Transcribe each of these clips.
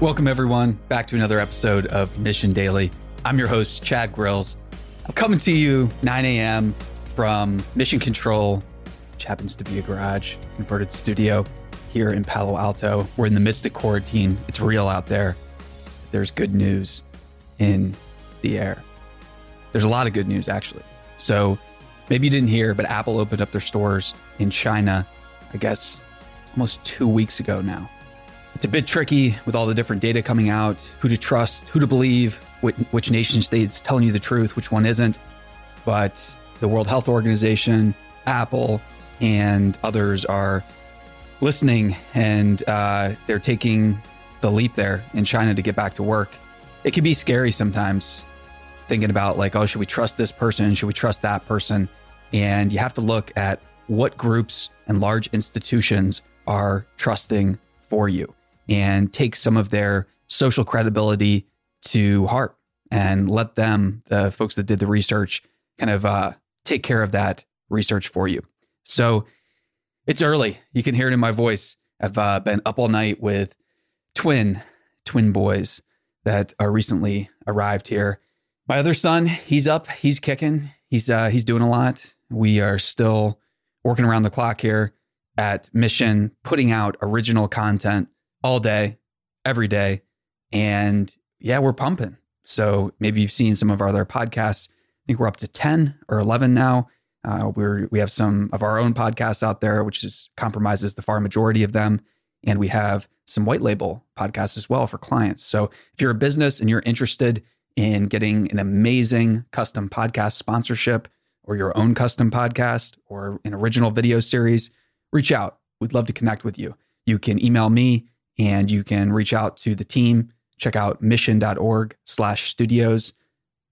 Welcome, everyone, back to another episode of Mission Daily. I'm your host, Chad Grills. I'm coming to you 9 a.m. from Mission Control, which happens to be a garage converted studio here in Palo Alto. We're in the midst of quarantine. It's real out there. There's good news in the air. There's a lot of good news, actually. So maybe you didn't hear, but Apple opened up their stores in China, I guess, almost two weeks ago now. It's a bit tricky with all the different data coming out, who to trust, who to believe, which, which nation state's telling you the truth, which one isn't. But the World Health Organization, Apple, and others are listening and uh, they're taking the leap there in China to get back to work. It can be scary sometimes thinking about, like, oh, should we trust this person? Should we trust that person? And you have to look at what groups and large institutions are trusting for you and take some of their social credibility to heart and let them, the folks that did the research, kind of uh, take care of that research for you. So it's early. You can hear it in my voice. I've uh, been up all night with twin, twin boys that are recently arrived here. My other son, he's up, he's kicking, he's uh, he's doing a lot. We are still working around the clock here at Mission, putting out original content all day, every day. And yeah, we're pumping. So maybe you've seen some of our other podcasts. I think we're up to 10 or 11 now. Uh, we're, we have some of our own podcasts out there, which is compromises the far majority of them. And we have some white label podcasts as well for clients. So if you're a business and you're interested in getting an amazing custom podcast sponsorship or your own custom podcast or an original video series, reach out. We'd love to connect with you. You can email me and you can reach out to the team. Check out mission.org slash studios.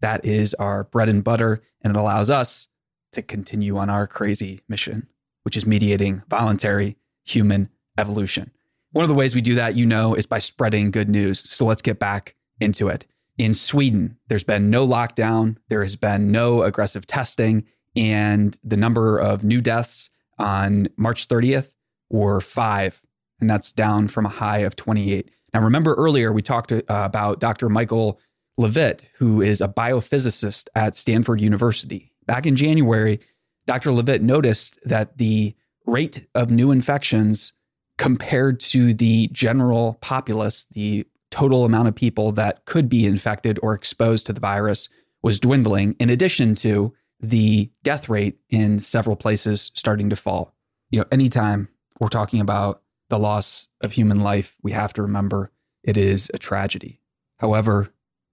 That is our bread and butter, and it allows us to continue on our crazy mission, which is mediating voluntary human evolution. One of the ways we do that, you know, is by spreading good news. So let's get back into it. In Sweden, there's been no lockdown, there has been no aggressive testing, and the number of new deaths on March 30th were five and that's down from a high of 28. Now, remember earlier we talked uh, about Dr. Michael Levitt, who is a biophysicist at Stanford University. Back in January, Dr. Levitt noticed that the rate of new infections compared to the general populace, the total amount of people that could be infected or exposed to the virus, was dwindling, in addition to the death rate in several places starting to fall. You know, anytime we're talking about the loss of human life, we have to remember it is a tragedy. However,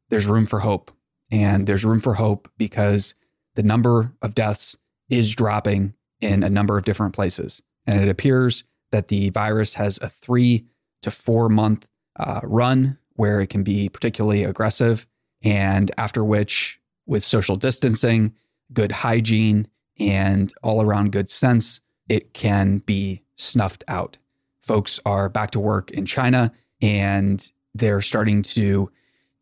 there's room for hope. And there's room for hope because the number of deaths is dropping in a number of different places. And it appears that the virus has a three to four month uh, run where it can be particularly aggressive. And after which, with social distancing, good hygiene, and all around good sense, it can be snuffed out folks are back to work in China and they're starting to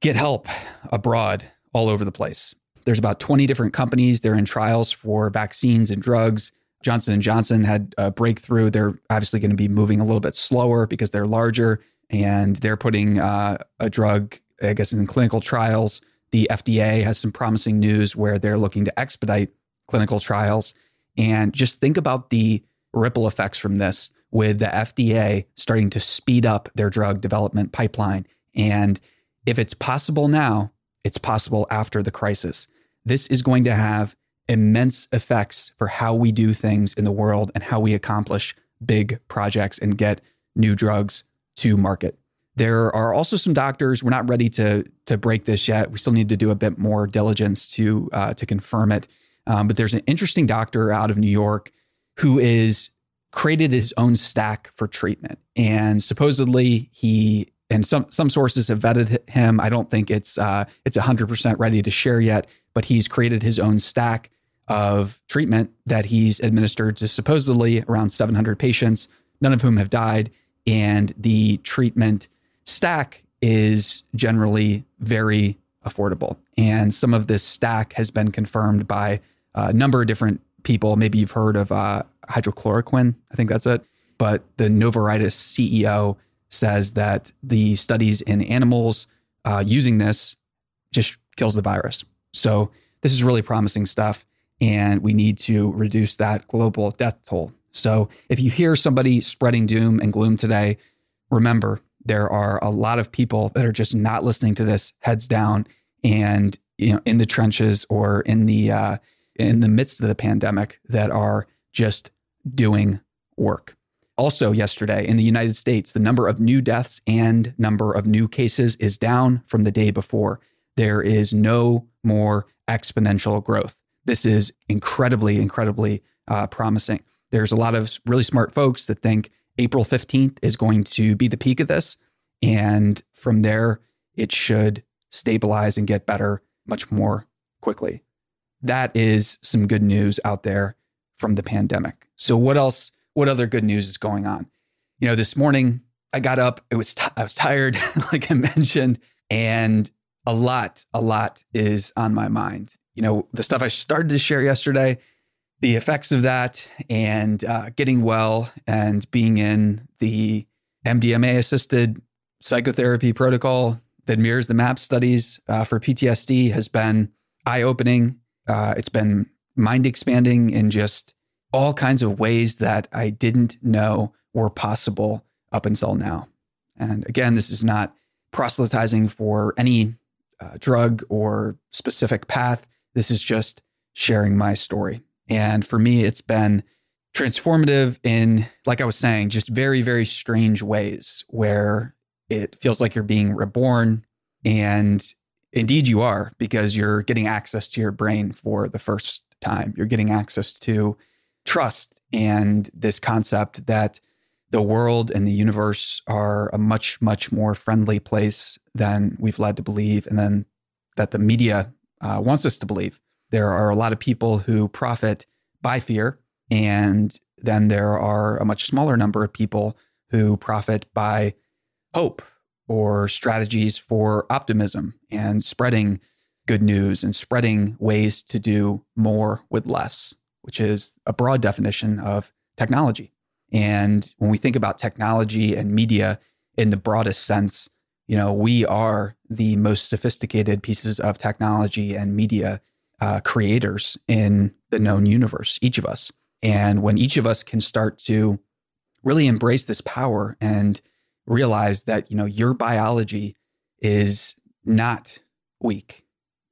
get help abroad all over the place. There's about 20 different companies. They're in trials for vaccines and drugs. Johnson & Johnson had a breakthrough. They're obviously going to be moving a little bit slower because they're larger and they're putting uh, a drug, I guess, in clinical trials. The FDA has some promising news where they're looking to expedite clinical trials. And just think about the ripple effects from this with the FDA starting to speed up their drug development pipeline. And if it's possible now, it's possible after the crisis. This is going to have immense effects for how we do things in the world and how we accomplish big projects and get new drugs to market. There are also some doctors. We're not ready to to break this yet. We still need to do a bit more diligence to uh, to confirm it. Um, but there's an interesting doctor out of New York who is created his own stack for treatment. And supposedly he and some some sources have vetted him. I don't think it's uh, it's 100% ready to share yet, but he's created his own stack of treatment that he's administered to supposedly around 700 patients, none of whom have died. And the treatment stack is generally very affordable. And some of this stack has been confirmed by a number of different people. Maybe you've heard of uh, hydrochloroquine. I think that's it. But the Novartis CEO says that the studies in animals uh, using this just kills the virus. So this is really promising stuff, and we need to reduce that global death toll. So if you hear somebody spreading doom and gloom today, remember there are a lot of people that are just not listening to this heads down and you know in the trenches or in the uh, in the midst of the pandemic that are just doing work. Also, yesterday in the United States, the number of new deaths and number of new cases is down from the day before. There is no more exponential growth. This is incredibly, incredibly uh, promising. There's a lot of really smart folks that think April 15th is going to be the peak of this. And from there, it should stabilize and get better much more quickly. That is some good news out there from the pandemic. So, what else? What other good news is going on? You know, this morning I got up. It was t- I was tired, like I mentioned, and a lot, a lot is on my mind. You know, the stuff I started to share yesterday, the effects of that, and uh, getting well, and being in the MDMA assisted psychotherapy protocol that mirrors the MAPS studies uh, for PTSD has been eye opening. Uh, it's been mind expanding in just all kinds of ways that I didn't know were possible up until now. And again, this is not proselytizing for any uh, drug or specific path. This is just sharing my story. And for me, it's been transformative in, like I was saying, just very, very strange ways where it feels like you're being reborn. And indeed, you are because you're getting access to your brain for the first time. You're getting access to trust and this concept that the world and the universe are a much, much more friendly place than we've led to believe, and then that the media uh, wants us to believe. There are a lot of people who profit by fear, and then there are a much smaller number of people who profit by hope or strategies for optimism and spreading good news and spreading ways to do more with less, which is a broad definition of technology. And when we think about technology and media in the broadest sense, you know, we are the most sophisticated pieces of technology and media uh, creators in the known universe, each of us. And when each of us can start to really embrace this power and realize that, you know, your biology is not weak.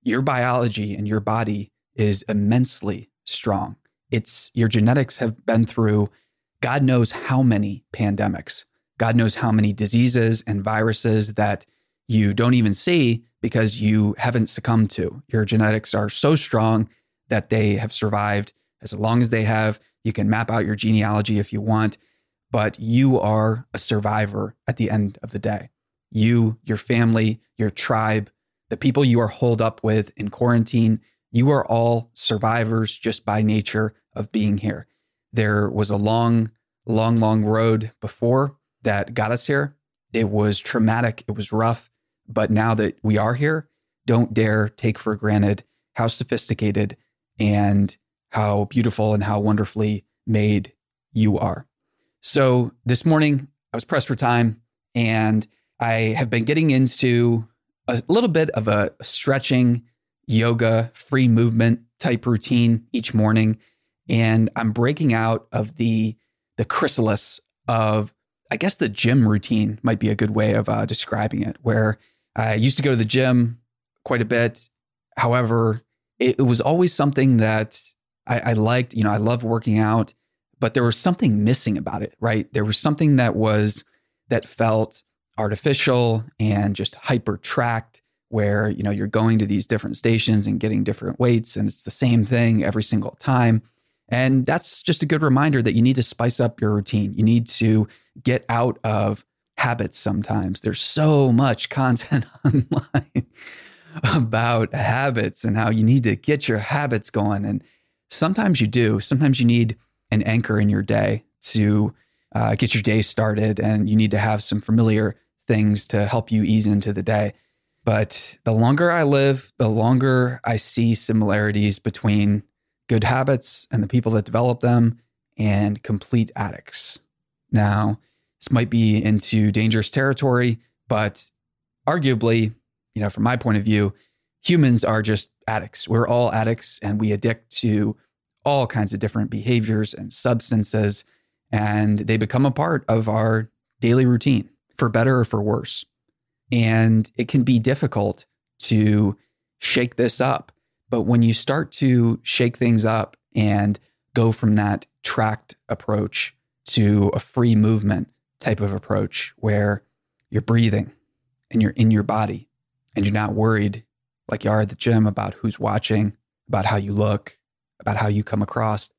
Your biology and your body is immensely strong. It's your genetics have been through God knows how many pandemics, God knows how many diseases and viruses that you don't even see because you haven't succumbed to. Your genetics are so strong that they have survived as long as they have. You can map out your genealogy if you want, but you are a survivor at the end of the day. You, your family, your tribe, the people you are holed up with in quarantine, you are all survivors just by nature of being here. There was a long, long, long road before that got us here. It was traumatic, it was rough. But now that we are here, don't dare take for granted how sophisticated and how beautiful and how wonderfully made you are. So this morning, I was pressed for time and I have been getting into a little bit of a stretching, yoga, free movement type routine each morning and I'm breaking out of the the chrysalis of I guess the gym routine might be a good way of uh, describing it. Where I used to go to the gym quite a bit. However, it, it was always something that I, I liked. You know, I love working out, but there was something missing about it. Right? There was something that was that felt artificial and just hyper tracked where you know you're going to these different stations and getting different weights and it's the same thing every single time and that's just a good reminder that you need to spice up your routine. You need to get out of habits sometimes. There's so much content online about habits and how you need to get your habits going. And sometimes you do. Sometimes you need an anchor in your day to uh, get your day started, and you need to have some familiar things to help you ease into the day. But the longer I live, the longer I see similarities between good habits and the people that develop them, and complete addicts. Now, This might be into dangerous territory, but arguably, you know, from my point of view, humans are just addicts. We're all addicts and we addict to all kinds of different behaviors and substances, and they become a part of our daily routine for better or for worse. And it can be difficult to shake this up. But when you start to shake things up and go from that tracked approach to a free movement type of approach where you're breathing and you're in your body and you're not worried like you are at the gym about who's watching, about how you look, about how you come across,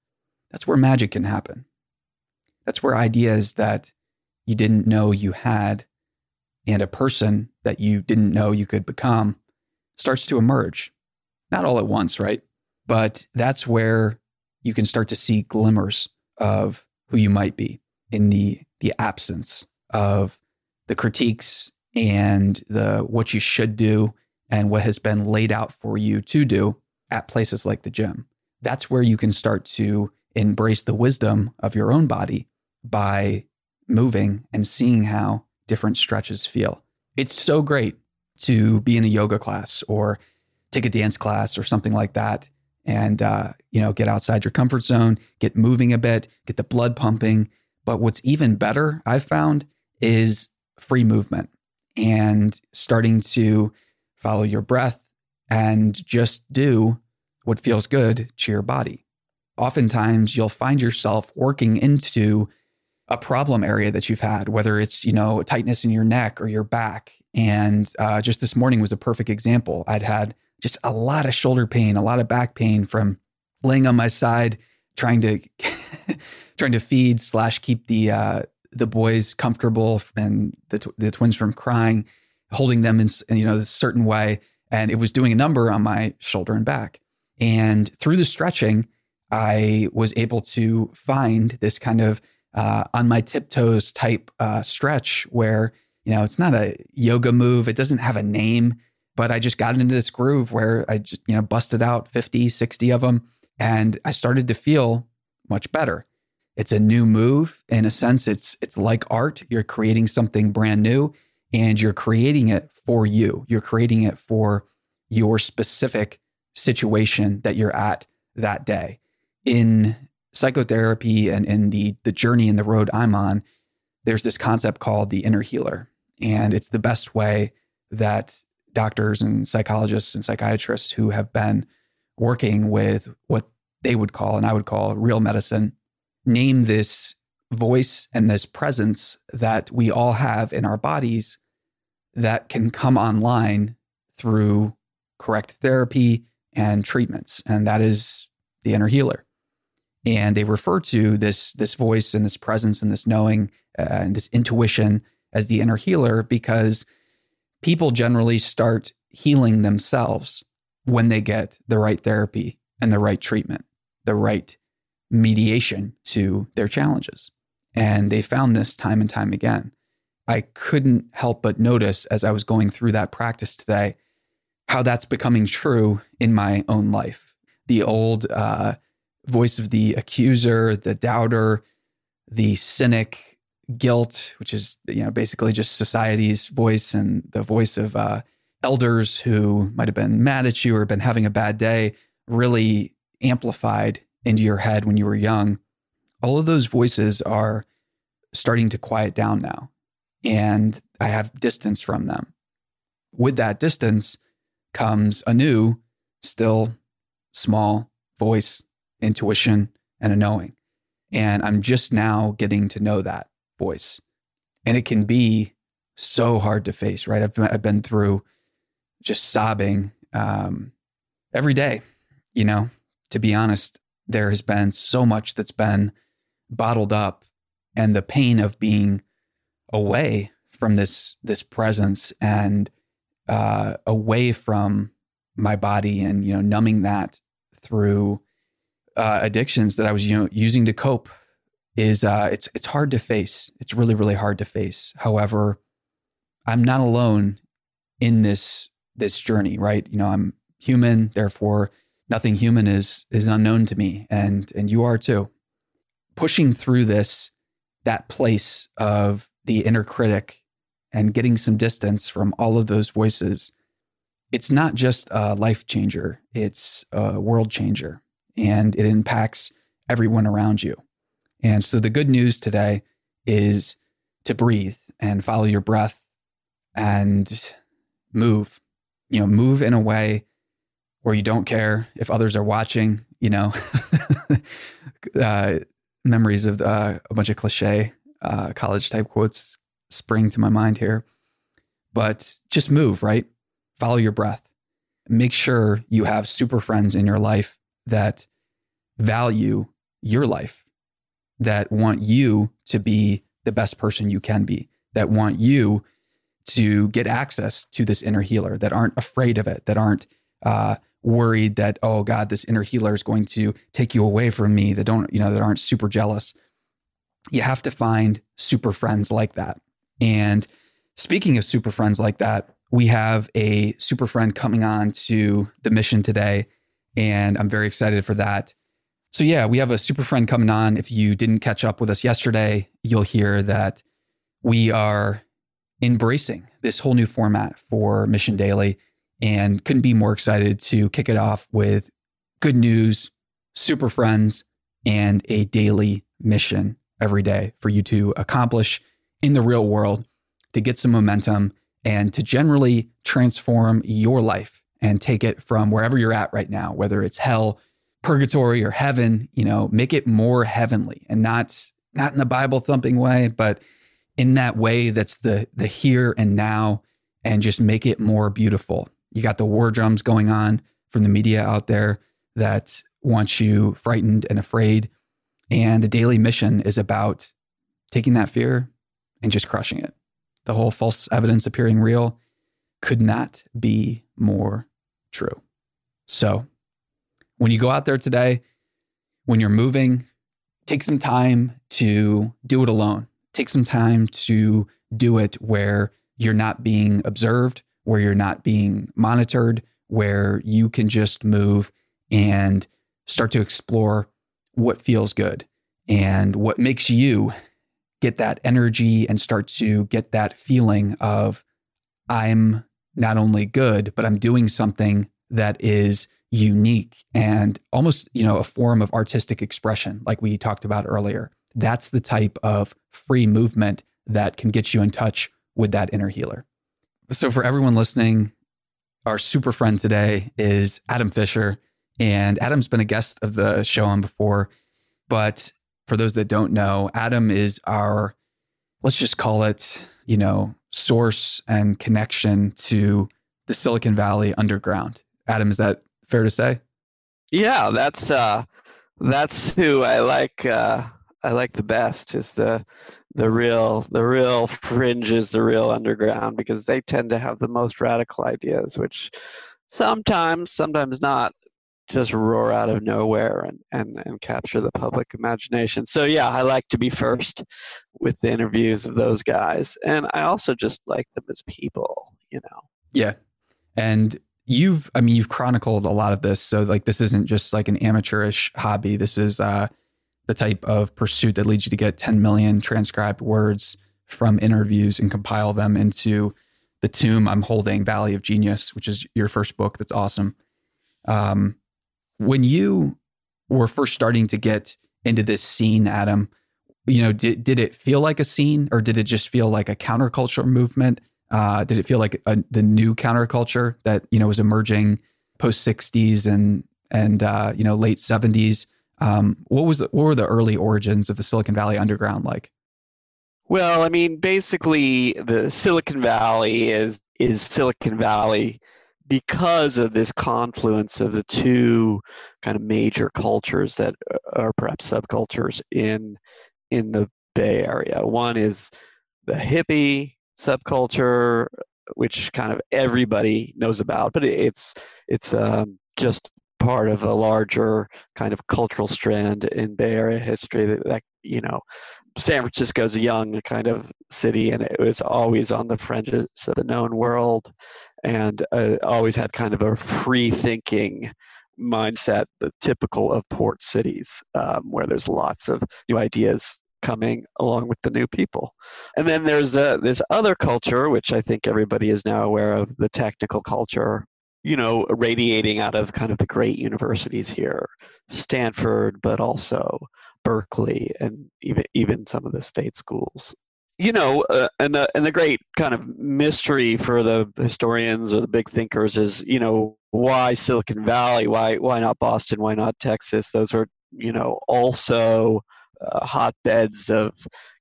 that's where magic can happen. That's where ideas that you didn't know you had and a person that you didn't know you could become starts to emerge. Not all at once, right? But that's where you can start to see glimmers of who you might be in the the absence of the critiques and the what you should do and what has been laid out for you to do at places like the gym. That's where you can start to embrace the wisdom of your own body by moving and seeing how different stretches feel. It's so great to be in a yoga class or take a dance class or something like that and uh, you know get outside your comfort zone get moving a bit get the blood pumping but what's even better i've found is free movement and starting to follow your breath and just do what feels good to your body oftentimes you'll find yourself working into a problem area that you've had, whether it's, you know, tightness in your neck or your back. And uh, just this morning was a perfect example. I'd had just a lot of shoulder pain, a lot of back pain from laying on my side, trying to trying to feed slash keep the uh, the boys comfortable and the, tw- the twins from crying, holding them in, you know this certain way, and it was doing a number on my shoulder and back. And through the stretching, I was able to find this kind of uh, on my tiptoes type uh, stretch where, you know, it's not a yoga move. It doesn't have a name, but I just got into this groove where I just, you know, busted out 50, 60 of them. And I started to feel much better. It's a new move. In a sense, it's it's like art. You're creating something brand new and you're creating it for you. You're creating it for your specific situation that you're at that day. In psychotherapy and in the the journey and the road I'm on, there's this concept called the inner healer. And it's the best way that doctors and psychologists and psychiatrists who have been working with what they would call and I would call real medicine name this voice and this presence that we all have in our bodies that can come online through correct therapy and treatments. And that is the inner healer and they refer to this this voice and this presence and this knowing uh, and this intuition as the inner healer because people generally start healing themselves when they get the right therapy and the right treatment, the right mediation to their challenges. And they found this time and time again. I couldn't help but notice as I was going through that practice today how that's becoming true in my own life. The old uh, voice of the accuser, the doubter, the cynic, guilt, which is you know basically just society's voice and the voice of uh, elders who might have been mad at you or been having a bad day, really amplified into your head when you were young. All of those voices are starting to quiet down now, and I have distance from them. With that distance comes a new, still small voice intuition, and a knowing. And I'm just now getting to know that voice. And it can be so hard to face, right? I've, I've been through just sobbing um, every day. You know, to be honest, there has been so much that's been bottled up and the pain of being away from this this presence and uh, away from my body and you know numbing that through uh, addictions that I was you know using to cope is uh, it's it's hard to face. It's really really hard to face. However, I'm not alone in this this journey, right? You know, I'm human, therefore nothing human is is unknown to me, and and you are too. Pushing through this that place of the inner critic and getting some distance from all of those voices, it's not just a life changer, it's a world changer and it impacts everyone around you. And so the good news today is to breathe and follow your breath and move. You know, move in a way where you don't care if others are watching, you know. uh, memories of uh, a bunch of cliche uh, college type quotes spring to my mind here. But just move, right? Follow your breath. Make sure you have super friends in your life that value your life, that want you to be the best person you can be, that want you to get access to this inner healer, that aren't afraid of it, that aren't uh, worried that, oh God, this inner healer is going to take you away from me, that don't, you know, that aren't super jealous. You have to find super friends like that. And speaking of super friends like that, we have a super friend coming on to the mission today. And I'm very excited for that. So, yeah, we have a super friend coming on. If you didn't catch up with us yesterday, you'll hear that we are embracing this whole new format for Mission Daily and couldn't be more excited to kick it off with good news, super friends, and a daily mission every day for you to accomplish in the real world to get some momentum and to generally transform your life and take it from wherever you're at right now, whether it's hell, purgatory, or heaven, you know, make it more heavenly and not not in the Bible thumping way, but in that way that's the the here and now and just make it more beautiful. You got the war drums going on from the media out there that wants you frightened and afraid. And the daily mission is about taking that fear and just crushing it. The whole false evidence appearing real could not be more true. So, when you go out there today, when you're moving, take some time to do it alone. Take some time to do it where you're not being observed, where you're not being monitored, where you can just move and start to explore what feels good and what makes you get that energy and start to get that feeling of I'm not only good, but I'm doing something that is unique and almost, you know, a form of artistic expression, like we talked about earlier. That's the type of free movement that can get you in touch with that inner healer. So, for everyone listening, our super friend today is Adam Fisher. And Adam's been a guest of the show on before. But for those that don't know, Adam is our, let's just call it, you know, source and connection to the Silicon Valley underground. Adam, is that fair to say? Yeah, that's uh that's who I like uh I like the best is the the real the real fringes, the real underground, because they tend to have the most radical ideas, which sometimes, sometimes not, just roar out of nowhere and, and, and capture the public imagination. So yeah, I like to be first with the interviews of those guys. And I also just like them as people, you know. Yeah. And you've I mean you've chronicled a lot of this. So like this isn't just like an amateurish hobby. This is uh the type of pursuit that leads you to get 10 million transcribed words from interviews and compile them into the tomb I'm holding, Valley of Genius, which is your first book. That's awesome. Um, when you were first starting to get into this scene, Adam, you know, did, did it feel like a scene or did it just feel like a counterculture movement? Uh, did it feel like a, the new counterculture that, you know, was emerging post 60s and, and, uh, you know, late 70s? Um, what was the, what were the early origins of the Silicon Valley Underground like? Well, I mean, basically, the Silicon Valley is is Silicon Valley because of this confluence of the two kind of major cultures that are perhaps subcultures in in the Bay Area. One is the hippie subculture, which kind of everybody knows about, but it's it's um, just part of a larger kind of cultural strand in Bay Area history that, that you know San Francisco is a young kind of city and it was always on the fringes of the known world and uh, always had kind of a free thinking mindset, typical of port cities, um, where there's lots of new ideas coming along with the new people. And then there's uh, this other culture, which I think everybody is now aware of, the technical culture, you know, radiating out of kind of the great universities here, Stanford, but also Berkeley and even even some of the state schools. You know, uh, and the and the great kind of mystery for the historians or the big thinkers is, you know, why Silicon Valley? Why why not Boston? Why not Texas? Those are you know also uh, hotbeds of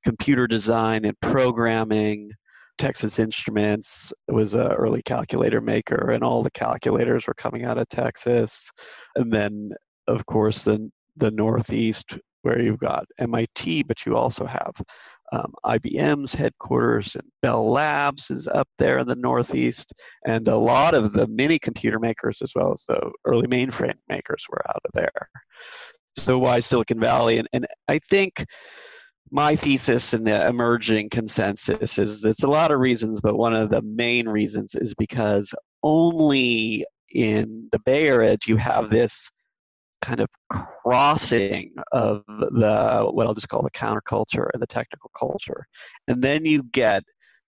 computer design and programming. Texas Instruments was an early calculator maker, and all the calculators were coming out of Texas. And then, of course, the the Northeast, where you've got MIT, but you also have um, IBM's headquarters, and Bell Labs is up there in the Northeast, and a lot of the mini computer makers, as well as the early mainframe makers, were out of there. So why Silicon Valley? And, and I think my thesis and the emerging consensus is there's a lot of reasons, but one of the main reasons is because only in the Bay Area do you have this kind of crossing of the what I'll just call the counterculture and the technical culture. And then you get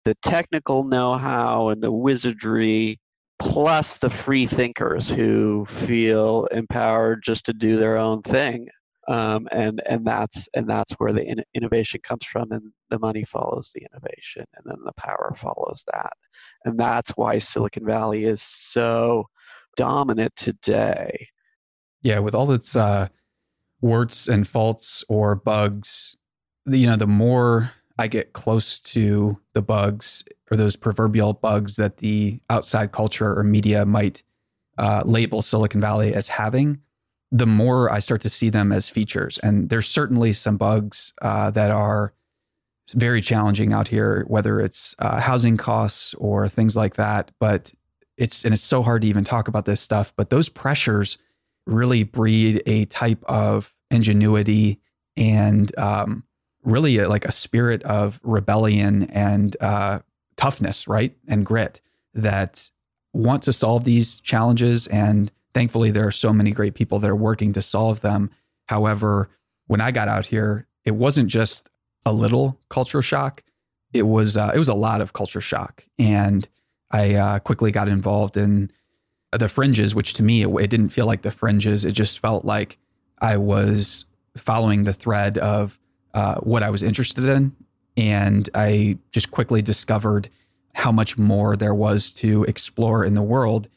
the technical know-how and the wizardry plus the free thinkers who feel empowered just to do their own thing. Um, and and that's and that's where the in- innovation comes from and the money follows the innovation and then the power follows that. And that's why silicon valley is so dominant today yeah with all its uh, warts and faults or bugs you know the more i get close to the bugs or those proverbial bugs that the outside culture or media might uh, label silicon valley as having the more I start to see them as features. And there's certainly some bugs uh, that are very challenging out here, whether it's uh, housing costs or things like that. But it's and it's so hard to even talk about this stuff. But those pressures really breed a type of ingenuity and um, really a, like a spirit of rebellion and uh, toughness, right, and grit that want to solve these challenges. And thankfully there are so many great people that are working to solve them. However when i got out here it wasn't just a little culture shock. It was uh, it was a lot of culture shock. And i uh, quickly got involved in the fringes which to me it, it didn't feel like the fringes it just felt like i was following the thread of uh, what i was interested in and i just quickly discovered how much more there was to explore in the world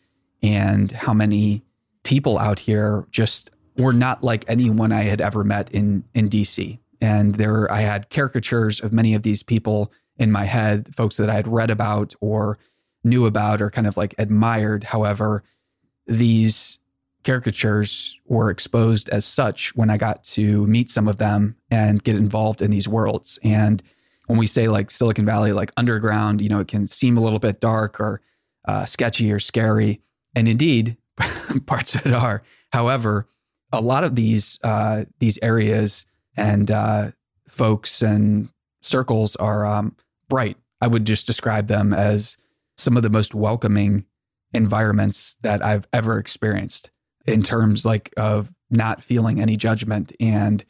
and how many people out here just were not like anyone I had ever met in in DC. And there I had caricatures of many of these people in my head, folks that I had read about or knew about or kind of like admired. However, these caricatures were exposed as such when I got to meet some of them and get involved in these worlds. And when we say like Silicon Valley, like underground, you know, it can seem a little bit dark or uh, sketchy or scary. And indeed, parts of it are. However, a lot of these uh, these areas and uh, folks and circles are um, bright. I would just describe them as some of the most welcoming environments that I've ever experienced in terms like of not feeling any judgment and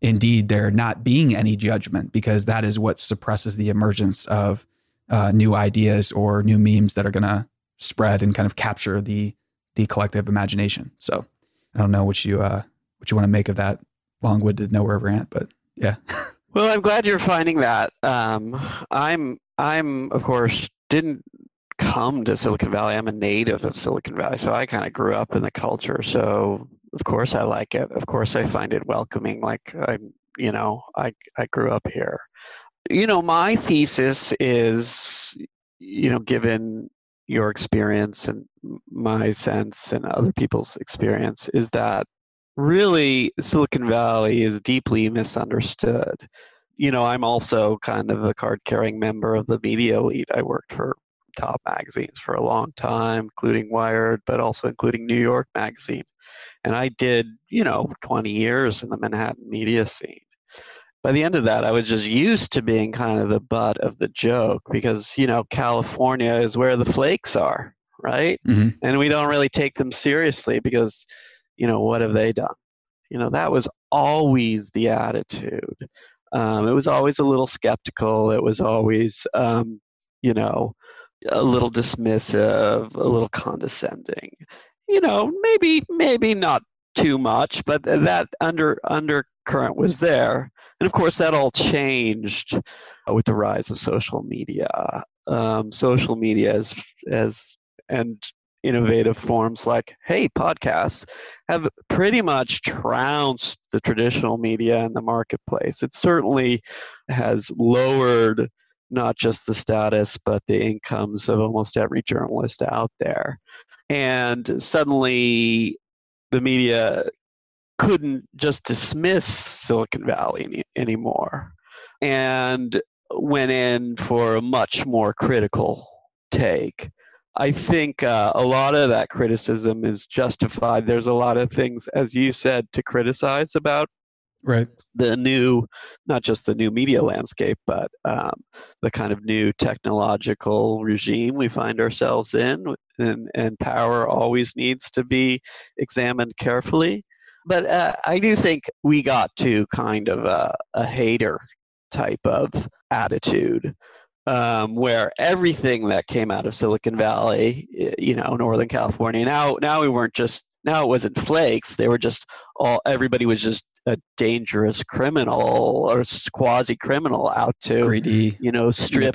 indeed there not being any judgment because that is what suppresses the emergence of uh, new ideas or new memes that are going to spread and kind of capture the the collective imagination. So I don't know what you uh, what you want to make of that long-winded nowhere rant, but yeah. well, I'm glad you're finding that. Um, I'm I'm of course didn't come to Silicon Valley. I'm a native of Silicon Valley, so I kind of grew up in the culture. So of course I like it. Of course I find it welcoming. Like I'm, you know, I I grew up here. You know, my thesis is, you know, given your experience and my sense and other people's experience is that really Silicon Valley is deeply misunderstood. You know, I'm also kind of a card carrying member of the media elite. I worked for top magazines for a long time, including Wired, but also including New York Magazine. And I did, you know, 20 years in the Manhattan media scene by the end of that, I was just used to being kind of the butt of the joke because, you know, California is where the flakes are, right? Mm-hmm. And we don't really take them seriously because, you know, what have they done? You know, that was always the attitude. Um, it was always a little skeptical. It was always, um, you know, a little dismissive, a little condescending. You know, maybe maybe not too much, but that under undercurrent was there. And of course, that all changed with the rise of social media. Um, social media as as and innovative forms like hey podcasts have pretty much trounced the traditional media in the marketplace. It certainly has lowered not just the status but the incomes of almost every journalist out there. And suddenly the media couldn't just dismiss silicon valley any, anymore and went in for a much more critical take I think uh, a lot of that criticism is justified. There's a lot of things, as you said, to criticize about right the new, not just the new media landscape, but um, the kind of new technological regime we find ourselves in, and, and power always needs to be examined carefully. But uh, I do think we got to kind of a, a hater type of attitude um, where everything that came out of Silicon Valley, you know, Northern California. Now, now we weren't just now it wasn't flakes. They were just all. Everybody was just a dangerous criminal or quasi criminal out to greedy, you know, strip,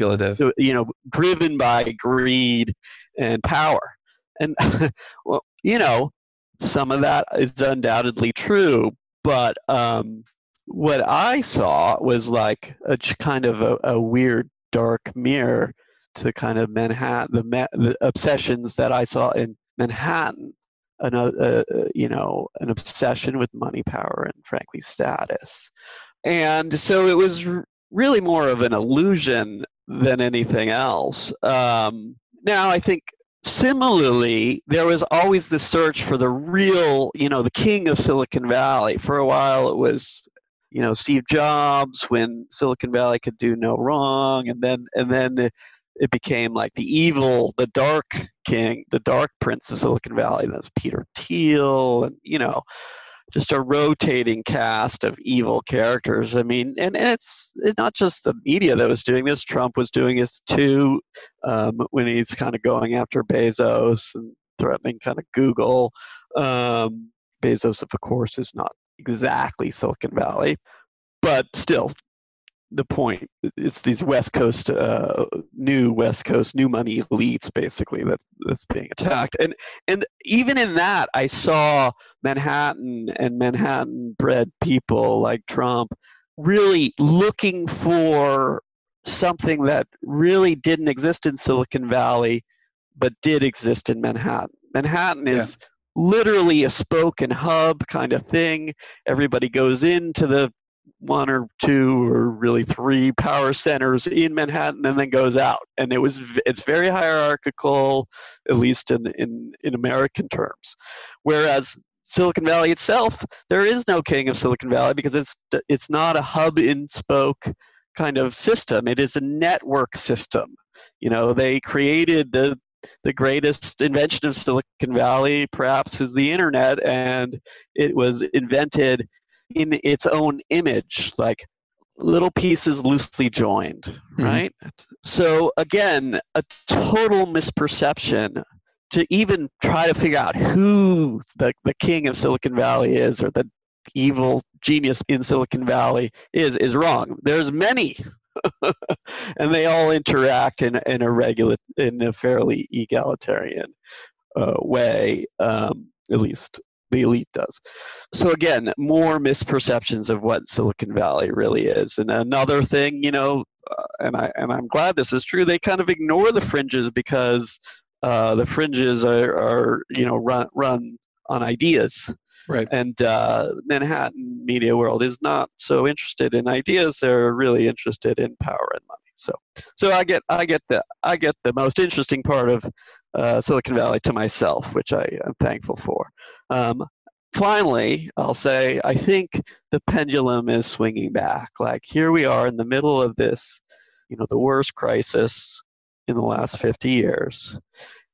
you know, driven by greed and power. And well, you know, some of that is undoubtedly true, but um, what I saw was like a kind of a, a weird dark mirror to kind of Manhattan, the, the obsessions that I saw in Manhattan. Another, uh, uh, you know, an obsession with money, power, and frankly, status. And so it was r- really more of an illusion than anything else. Um, now, I think similarly, there was always the search for the real, you know, the king of Silicon Valley. For a while, it was you know Steve Jobs when Silicon Valley could do no wrong, and then and then it became like the evil, the dark king, the dark prince of Silicon Valley. That's Peter Thiel, and you know, just a rotating cast of evil characters. I mean, and, and it's, it's not just the media that was doing this. Trump was doing this too um, when he's kind of going after Bezos and threatening kind of Google. Um, Bezos, of course, is not exactly Silicon Valley, but still, the point it's these West Coast, uh, new West Coast, new money elites basically that that's being attacked, and and even in that, I saw Manhattan and Manhattan-bred people like Trump really looking for something that really didn't exist in Silicon Valley, but did exist in Manhattan. Manhattan is yeah literally a spoke and hub kind of thing. Everybody goes into the one or two or really three power centers in Manhattan and then goes out. And it was it's very hierarchical, at least in in, in American terms. Whereas Silicon Valley itself, there is no king of Silicon Valley because it's it's not a hub in spoke kind of system. It is a network system. You know, they created the the greatest invention of Silicon Valley, perhaps, is the internet, and it was invented in its own image, like little pieces loosely joined, mm-hmm. right? So, again, a total misperception to even try to figure out who the, the king of Silicon Valley is or the evil genius in Silicon Valley is is wrong. There's many and they all interact in, in a regular, in a fairly egalitarian uh, way, um, at least the elite does. So again, more misperceptions of what Silicon Valley really is. And another thing, you know, uh, and I and I'm glad this is true. They kind of ignore the fringes because uh, the fringes are, are you know run run on ideas Right. And uh, Manhattan media world is not so interested in ideas; they're really interested in power and money. So, so I get I get the I get the most interesting part of uh, Silicon Valley to myself, which I am thankful for. Um, finally, I'll say I think the pendulum is swinging back. Like here we are in the middle of this, you know, the worst crisis in the last 50 years,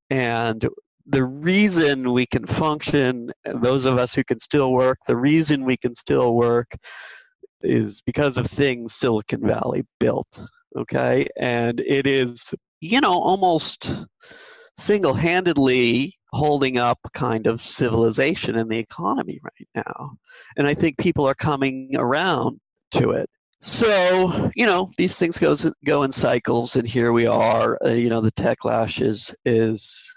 and the reason we can function, those of us who can still work, the reason we can still work is because of things Silicon Valley built. Okay. And it is, you know, almost single handedly holding up kind of civilization and the economy right now. And I think people are coming around to it. So, you know, these things goes go in cycles and here we are, uh, you know, the techlash is is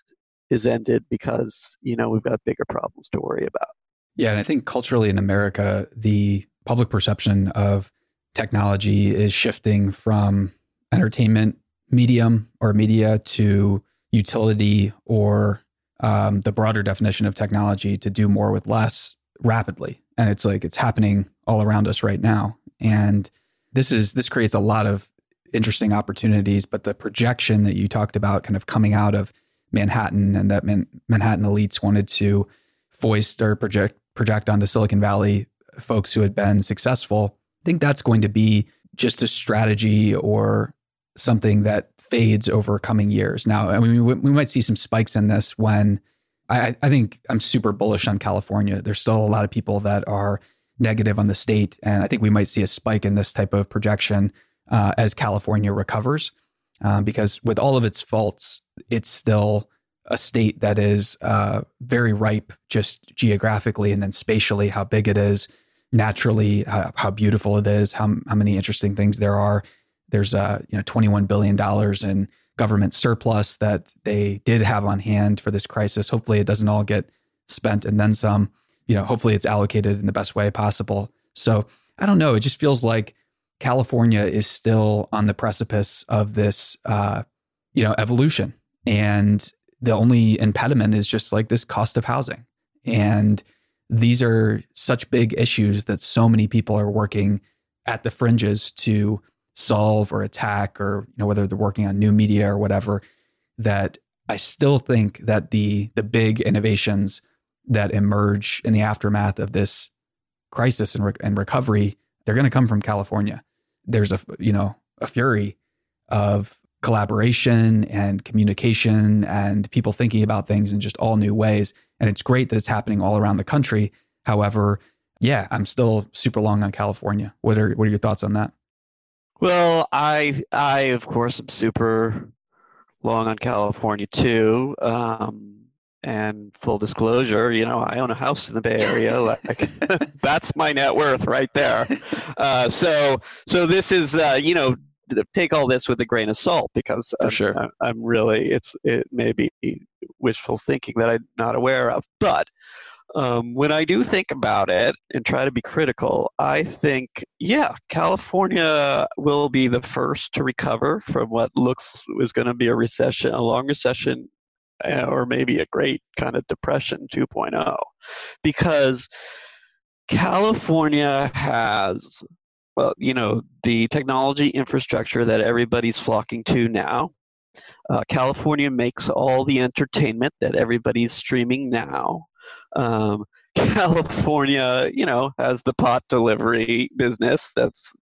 is ended because, you know, we've got bigger problems to worry about. Yeah, and I think culturally in America, the public perception of technology is shifting from entertainment medium or media to utility or um, the broader definition of technology to do more with less rapidly. And it's like it's happening all around us right now. And this is this creates a lot of interesting opportunities. But the projection that you talked about, kind of coming out of Manhattan, and that Man- Manhattan elites wanted to foist or project project onto Silicon Valley folks who had been successful. I think that's going to be just a strategy or something that fades over coming years. Now, I mean, we, we might see some spikes in this when I, I think I'm super bullish on California. There's still a lot of people that are negative on the state, and I think we might see a spike in this type of projection uh, as California recovers, um, because with all of its faults, it's still a state that is uh, very ripe, just geographically and then spatially, how big it is, naturally, how, how beautiful it is, how how many interesting things there are there's uh, you know 21 billion dollars in government surplus that they did have on hand for this crisis. Hopefully, it doesn't all get spent and then some. You know, hopefully, it's allocated in the best way possible. So I don't know. It just feels like California is still on the precipice of this, uh, you know, evolution, and the only impediment is just like this cost of housing. And these are such big issues that so many people are working at the fringes to solve or attack or you know whether they're working on new media or whatever that I still think that the the big innovations that emerge in the aftermath of this crisis and, re- and recovery they're going to come from California. There's a you know a fury of collaboration and communication and people thinking about things in just all new ways and it's great that it's happening all around the country. However, yeah, I'm still super long on California. What are what are your thoughts on that? Well, I I of course am super long on California too. Um, and full disclosure, you know, I own a house in the Bay Area. Like that's my net worth right there. Uh, so so this is uh, you know take all this with a grain of salt because I'm, sure. I'm, I'm really it's it may be wishful thinking that I'm not aware of, but um, when I do think about it and try to be critical, I think, yeah, California will be the first to recover from what looks is going to be a recession, a long recession, or maybe a great kind of depression 2.0, because California has, well, you know, the technology infrastructure that everybody's flocking to now. Uh, California makes all the entertainment that everybody's streaming now. Um, California, you know, has the pot delivery business that's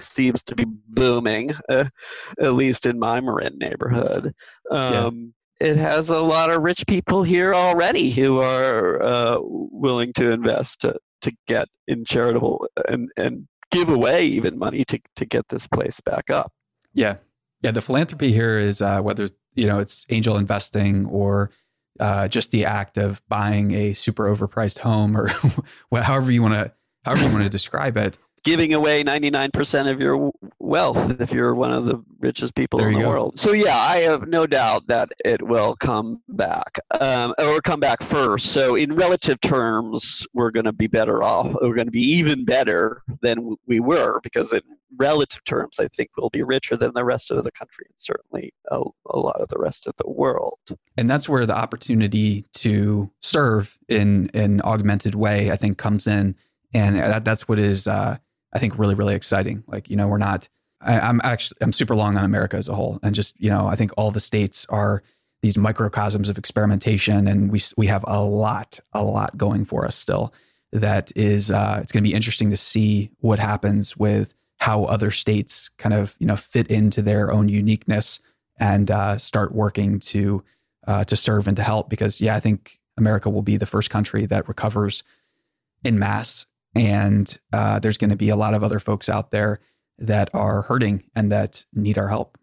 seems to be booming, uh, at least in my Marin neighborhood. Um. It has a lot of rich people here already who are uh, willing to invest to, to get in charitable and, and give away even money to, to get this place back up. Yeah. Yeah. The philanthropy here is uh, whether, you know, it's angel investing or uh, just the act of buying a super overpriced home or however you want to however you want to describe it giving away 99% of your wealth if you're one of the richest people there in the go. world. So yeah, I have no doubt that it will come back um, or come back first. So in relative terms, we're going to be better off. We're going to be even better than we were because in relative terms, I think we'll be richer than the rest of the country and certainly a, a lot of the rest of the world. And that's where the opportunity to serve in an augmented way, I think, comes in. And that, that's what is uh, I think really, really exciting. Like, you know, we're not, I, I'm actually, I'm super long on America as a whole. And just, you know, I think all the states are these microcosms of experimentation. And we, we have a lot, a lot going for us still that is, uh, it's going to be interesting to see what happens with how other states kind of, you know, fit into their own uniqueness and uh, start working to, uh, to serve and to help. Because, yeah, I think America will be the first country that recovers in mass and uh, there's going to be a lot of other folks out there that are hurting and that need our help.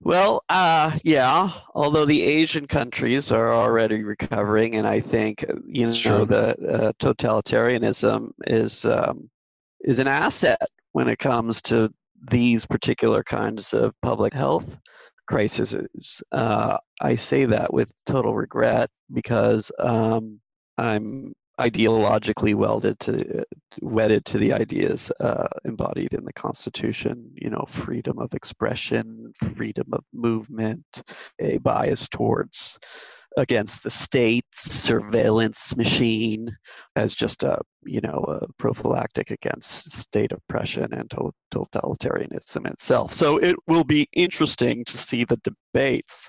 Well, uh, yeah. Although the Asian countries are already recovering, and I think you know the uh, totalitarianism is um, is an asset when it comes to these particular kinds of public health crises. Uh, I say that with total regret because um, I'm ideologically welded to wedded to the ideas uh, embodied in the Constitution. You know, freedom of expression, freedom of movement, a bias towards against the state's surveillance machine as just a you know a prophylactic against state oppression and totalitarianism itself. So it will be interesting to see the debates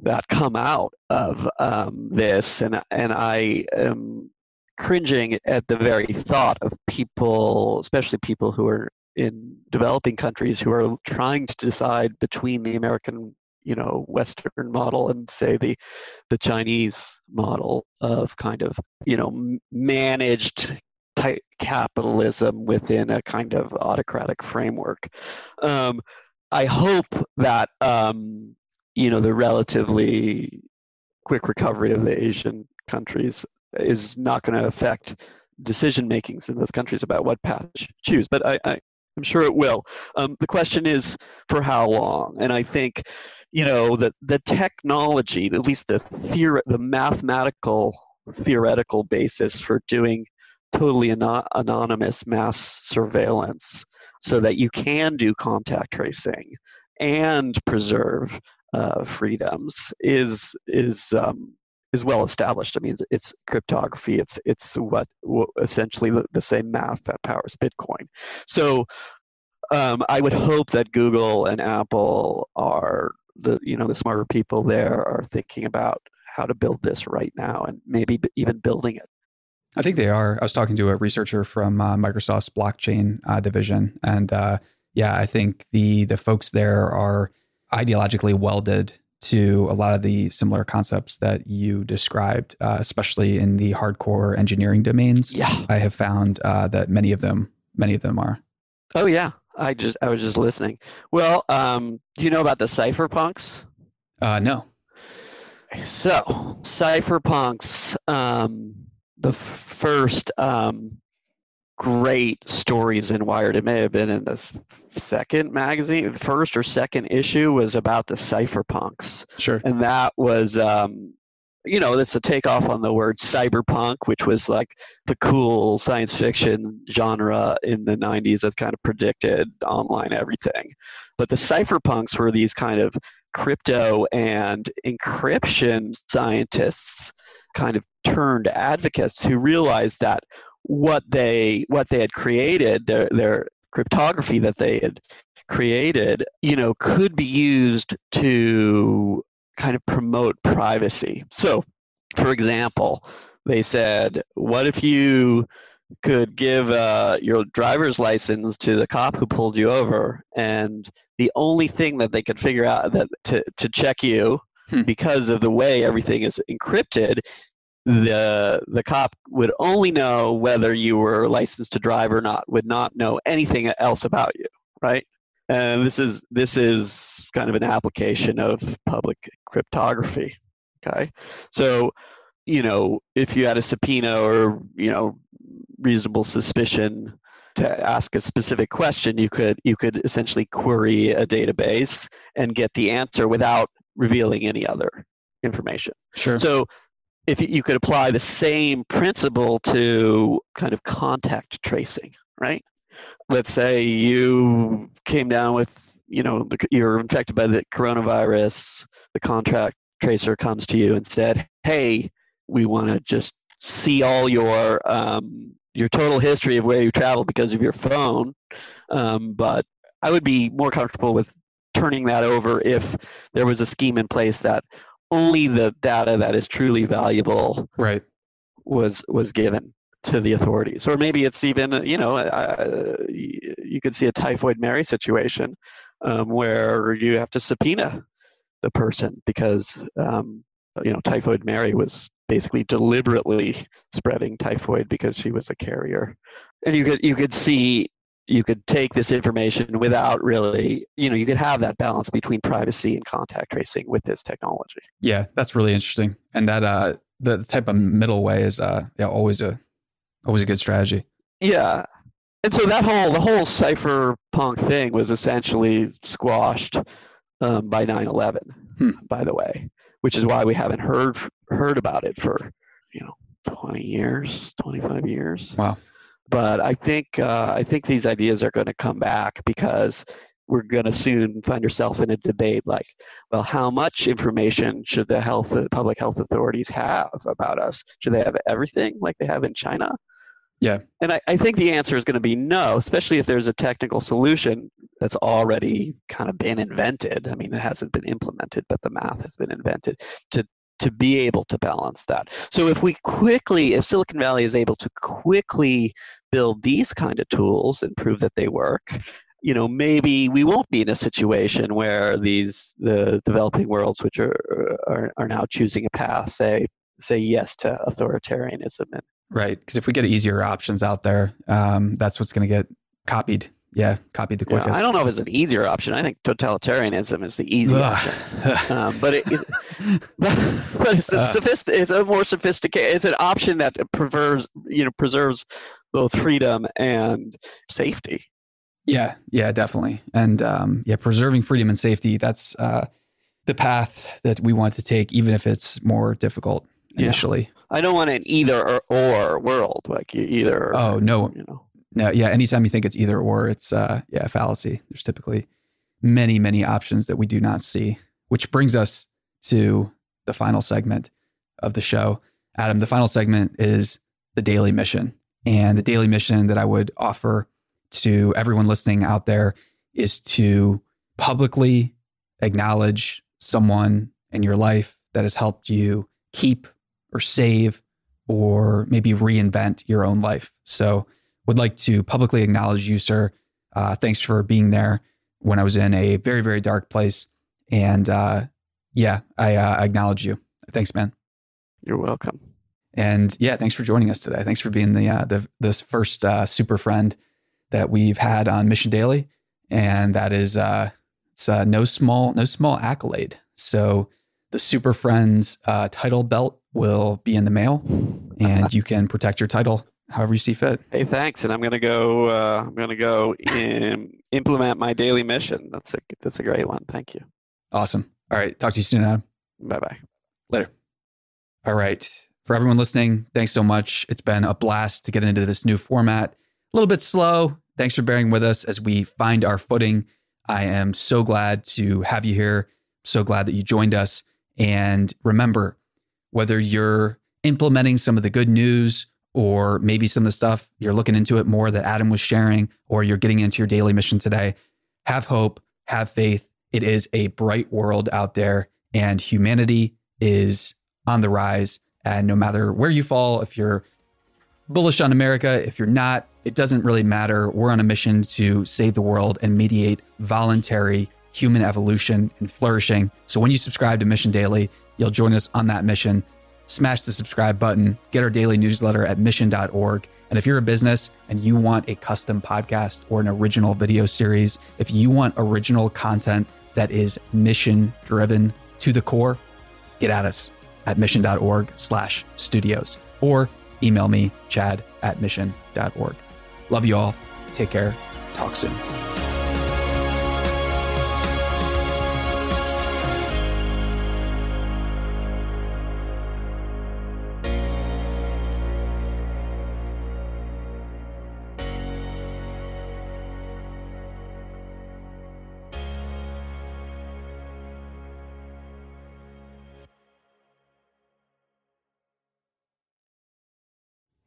that come out of um, this, and and I am cringing at the very thought of people, especially people who are in developing countries who are trying to decide between the American, you know, Western model and say the the Chinese model of kind of you know managed type capitalism within a kind of autocratic framework. Um, I hope that um, you know the relatively quick recovery of the Asian countries is not going to affect decision makings in those countries about what path to choose. But I, I, am sure it will. Um, the question is for how long, and I think you know the the technology, at least the theor- the mathematical theoretical basis for doing totally anon- anonymous mass surveillance so that you can do contact tracing and preserve uh, freedoms is is um, is well established. I mean, it's, it's cryptography. It's it's what, what essentially the, same math that powers Bitcoin. So um, I would hope that Google and Apple are the you know the smarter people there are thinking about how to build this right now and maybe even building it. I think they are. I was talking to a researcher from uh, Microsoft's blockchain uh, division, and uh, yeah, I think the the folks there are ideologically welded to a lot of the similar concepts that you described, uh, especially in the hardcore engineering domains. Yeah, I have found uh, that many of them, many of them are. Oh yeah, I just I was just listening. Well, um, do you know about the cypherpunks? Uh, no. So cypherpunks, um, the first um, great stories in Wired. It may have been in the second magazine, first or second issue was about the cypherpunks. Sure. And that was, um, you know, that's a takeoff on the word cyberpunk, which was like the cool science fiction genre in the 90s that kind of predicted online everything. But the cypherpunks were these kind of crypto and encryption scientists kind of turned advocates who realized that what they what they had created their their cryptography that they had created you know could be used to kind of promote privacy so for example they said what if you could give uh, your driver's license to the cop who pulled you over and the only thing that they could figure out that to, to check you hmm. because of the way everything is encrypted the the cop would only know whether you were licensed to drive or not would not know anything else about you right? And this is this is kind of an application of public cryptography okay? So you know if you had a subpoena or you know reasonable suspicion to ask a specific question you could you could essentially query a database and get the answer without revealing any other information. Sure. So if you could apply the same principle to kind of contact tracing, right? Let's say you came down with, you know, you're infected by the coronavirus, the contact tracer comes to you and said, hey, we want to just see all your um, your total history of where you traveled because of your phone. Um, but I would be more comfortable with turning that over if there was a scheme in place that only the data that is truly valuable right was was given to the authorities or maybe it's even you know uh, you could see a typhoid mary situation um, where you have to subpoena the person because um, you know typhoid mary was basically deliberately spreading typhoid because she was a carrier. And you could you could see you could take this information without really, you know, you could have that balance between privacy and contact tracing with this technology. Yeah, that's really interesting. And that uh the type of middle way is uh yeah, always a always a good strategy. Yeah. And so that whole the whole cypherpunk thing was essentially squashed um, by 9/11, hmm. by the way, which is why we haven't heard heard about it for you know 20 years, 25 years. Wow. But I think uh, I think these ideas are going to come back because we're going to soon find ourselves in a debate like, well, how much information should the health public health authorities have about us? Should they have everything like they have in China? Yeah. And I, I think the answer is going to be no, especially if there's a technical solution that's already kind of been invented. I mean, it hasn't been implemented, but the math has been invented to to be able to balance that. So if we quickly, if Silicon Valley is able to quickly build these kind of tools and prove that they work, you know, maybe we won't be in a situation where these the developing worlds, which are are, are now choosing a path, say say yes to authoritarianism and Right. Because if we get easier options out there, um, that's what's going to get copied. Yeah, copied the quickest. Yeah, I don't know if it's an easier option. I think totalitarianism is the easy option. um, but it, it but, but, it's a uh, sophist- it's a more sophisticated. It's an option that preserves you know preserves both freedom and safety. Yeah, yeah, definitely. And um, yeah, preserving freedom and safety. That's uh, the path that we want to take, even if it's more difficult initially. Yeah. I don't want an either or, or world, like either. Oh no, you know. No, yeah. Anytime you think it's either or, it's uh, yeah, fallacy. There's typically many, many options that we do not see, which brings us to the final segment of the show. Adam, the final segment is the daily mission, and the daily mission that I would offer to everyone listening out there is to publicly acknowledge someone in your life that has helped you keep or save or maybe reinvent your own life. So, would like to publicly acknowledge you, sir. Uh, thanks for being there when I was in a very, very dark place. And uh, yeah, I, uh, acknowledge you. Thanks, man. You're welcome. And yeah, thanks for joining us today. Thanks for being the uh, the this first uh, super friend that we've had on Mission Daily, and that is uh, it's uh, no small no small accolade. So the Super Friends uh, title belt will be in the mail, and you can protect your title however you see fit. Hey, thanks. And I'm gonna go. Uh, I'm gonna go in, implement my daily mission. That's a that's a great one. Thank you. Awesome. All right. Talk to you soon, Adam. Bye bye. Later. All right. For everyone listening, thanks so much. It's been a blast to get into this new format. A little bit slow. Thanks for bearing with us as we find our footing. I am so glad to have you here. So glad that you joined us. And remember, whether you're implementing some of the good news or maybe some of the stuff you're looking into it more that Adam was sharing, or you're getting into your daily mission today, have hope, have faith. It is a bright world out there, and humanity is on the rise. And no matter where you fall, if you're bullish on America, if you're not, it doesn't really matter. We're on a mission to save the world and mediate voluntary human evolution and flourishing. So when you subscribe to Mission Daily, you'll join us on that mission. Smash the subscribe button, get our daily newsletter at mission.org. And if you're a business and you want a custom podcast or an original video series, if you want original content that is mission driven to the core, get at us at mission.org slash studios or email me, chad at mission.org. Love you all. Take care. Talk soon.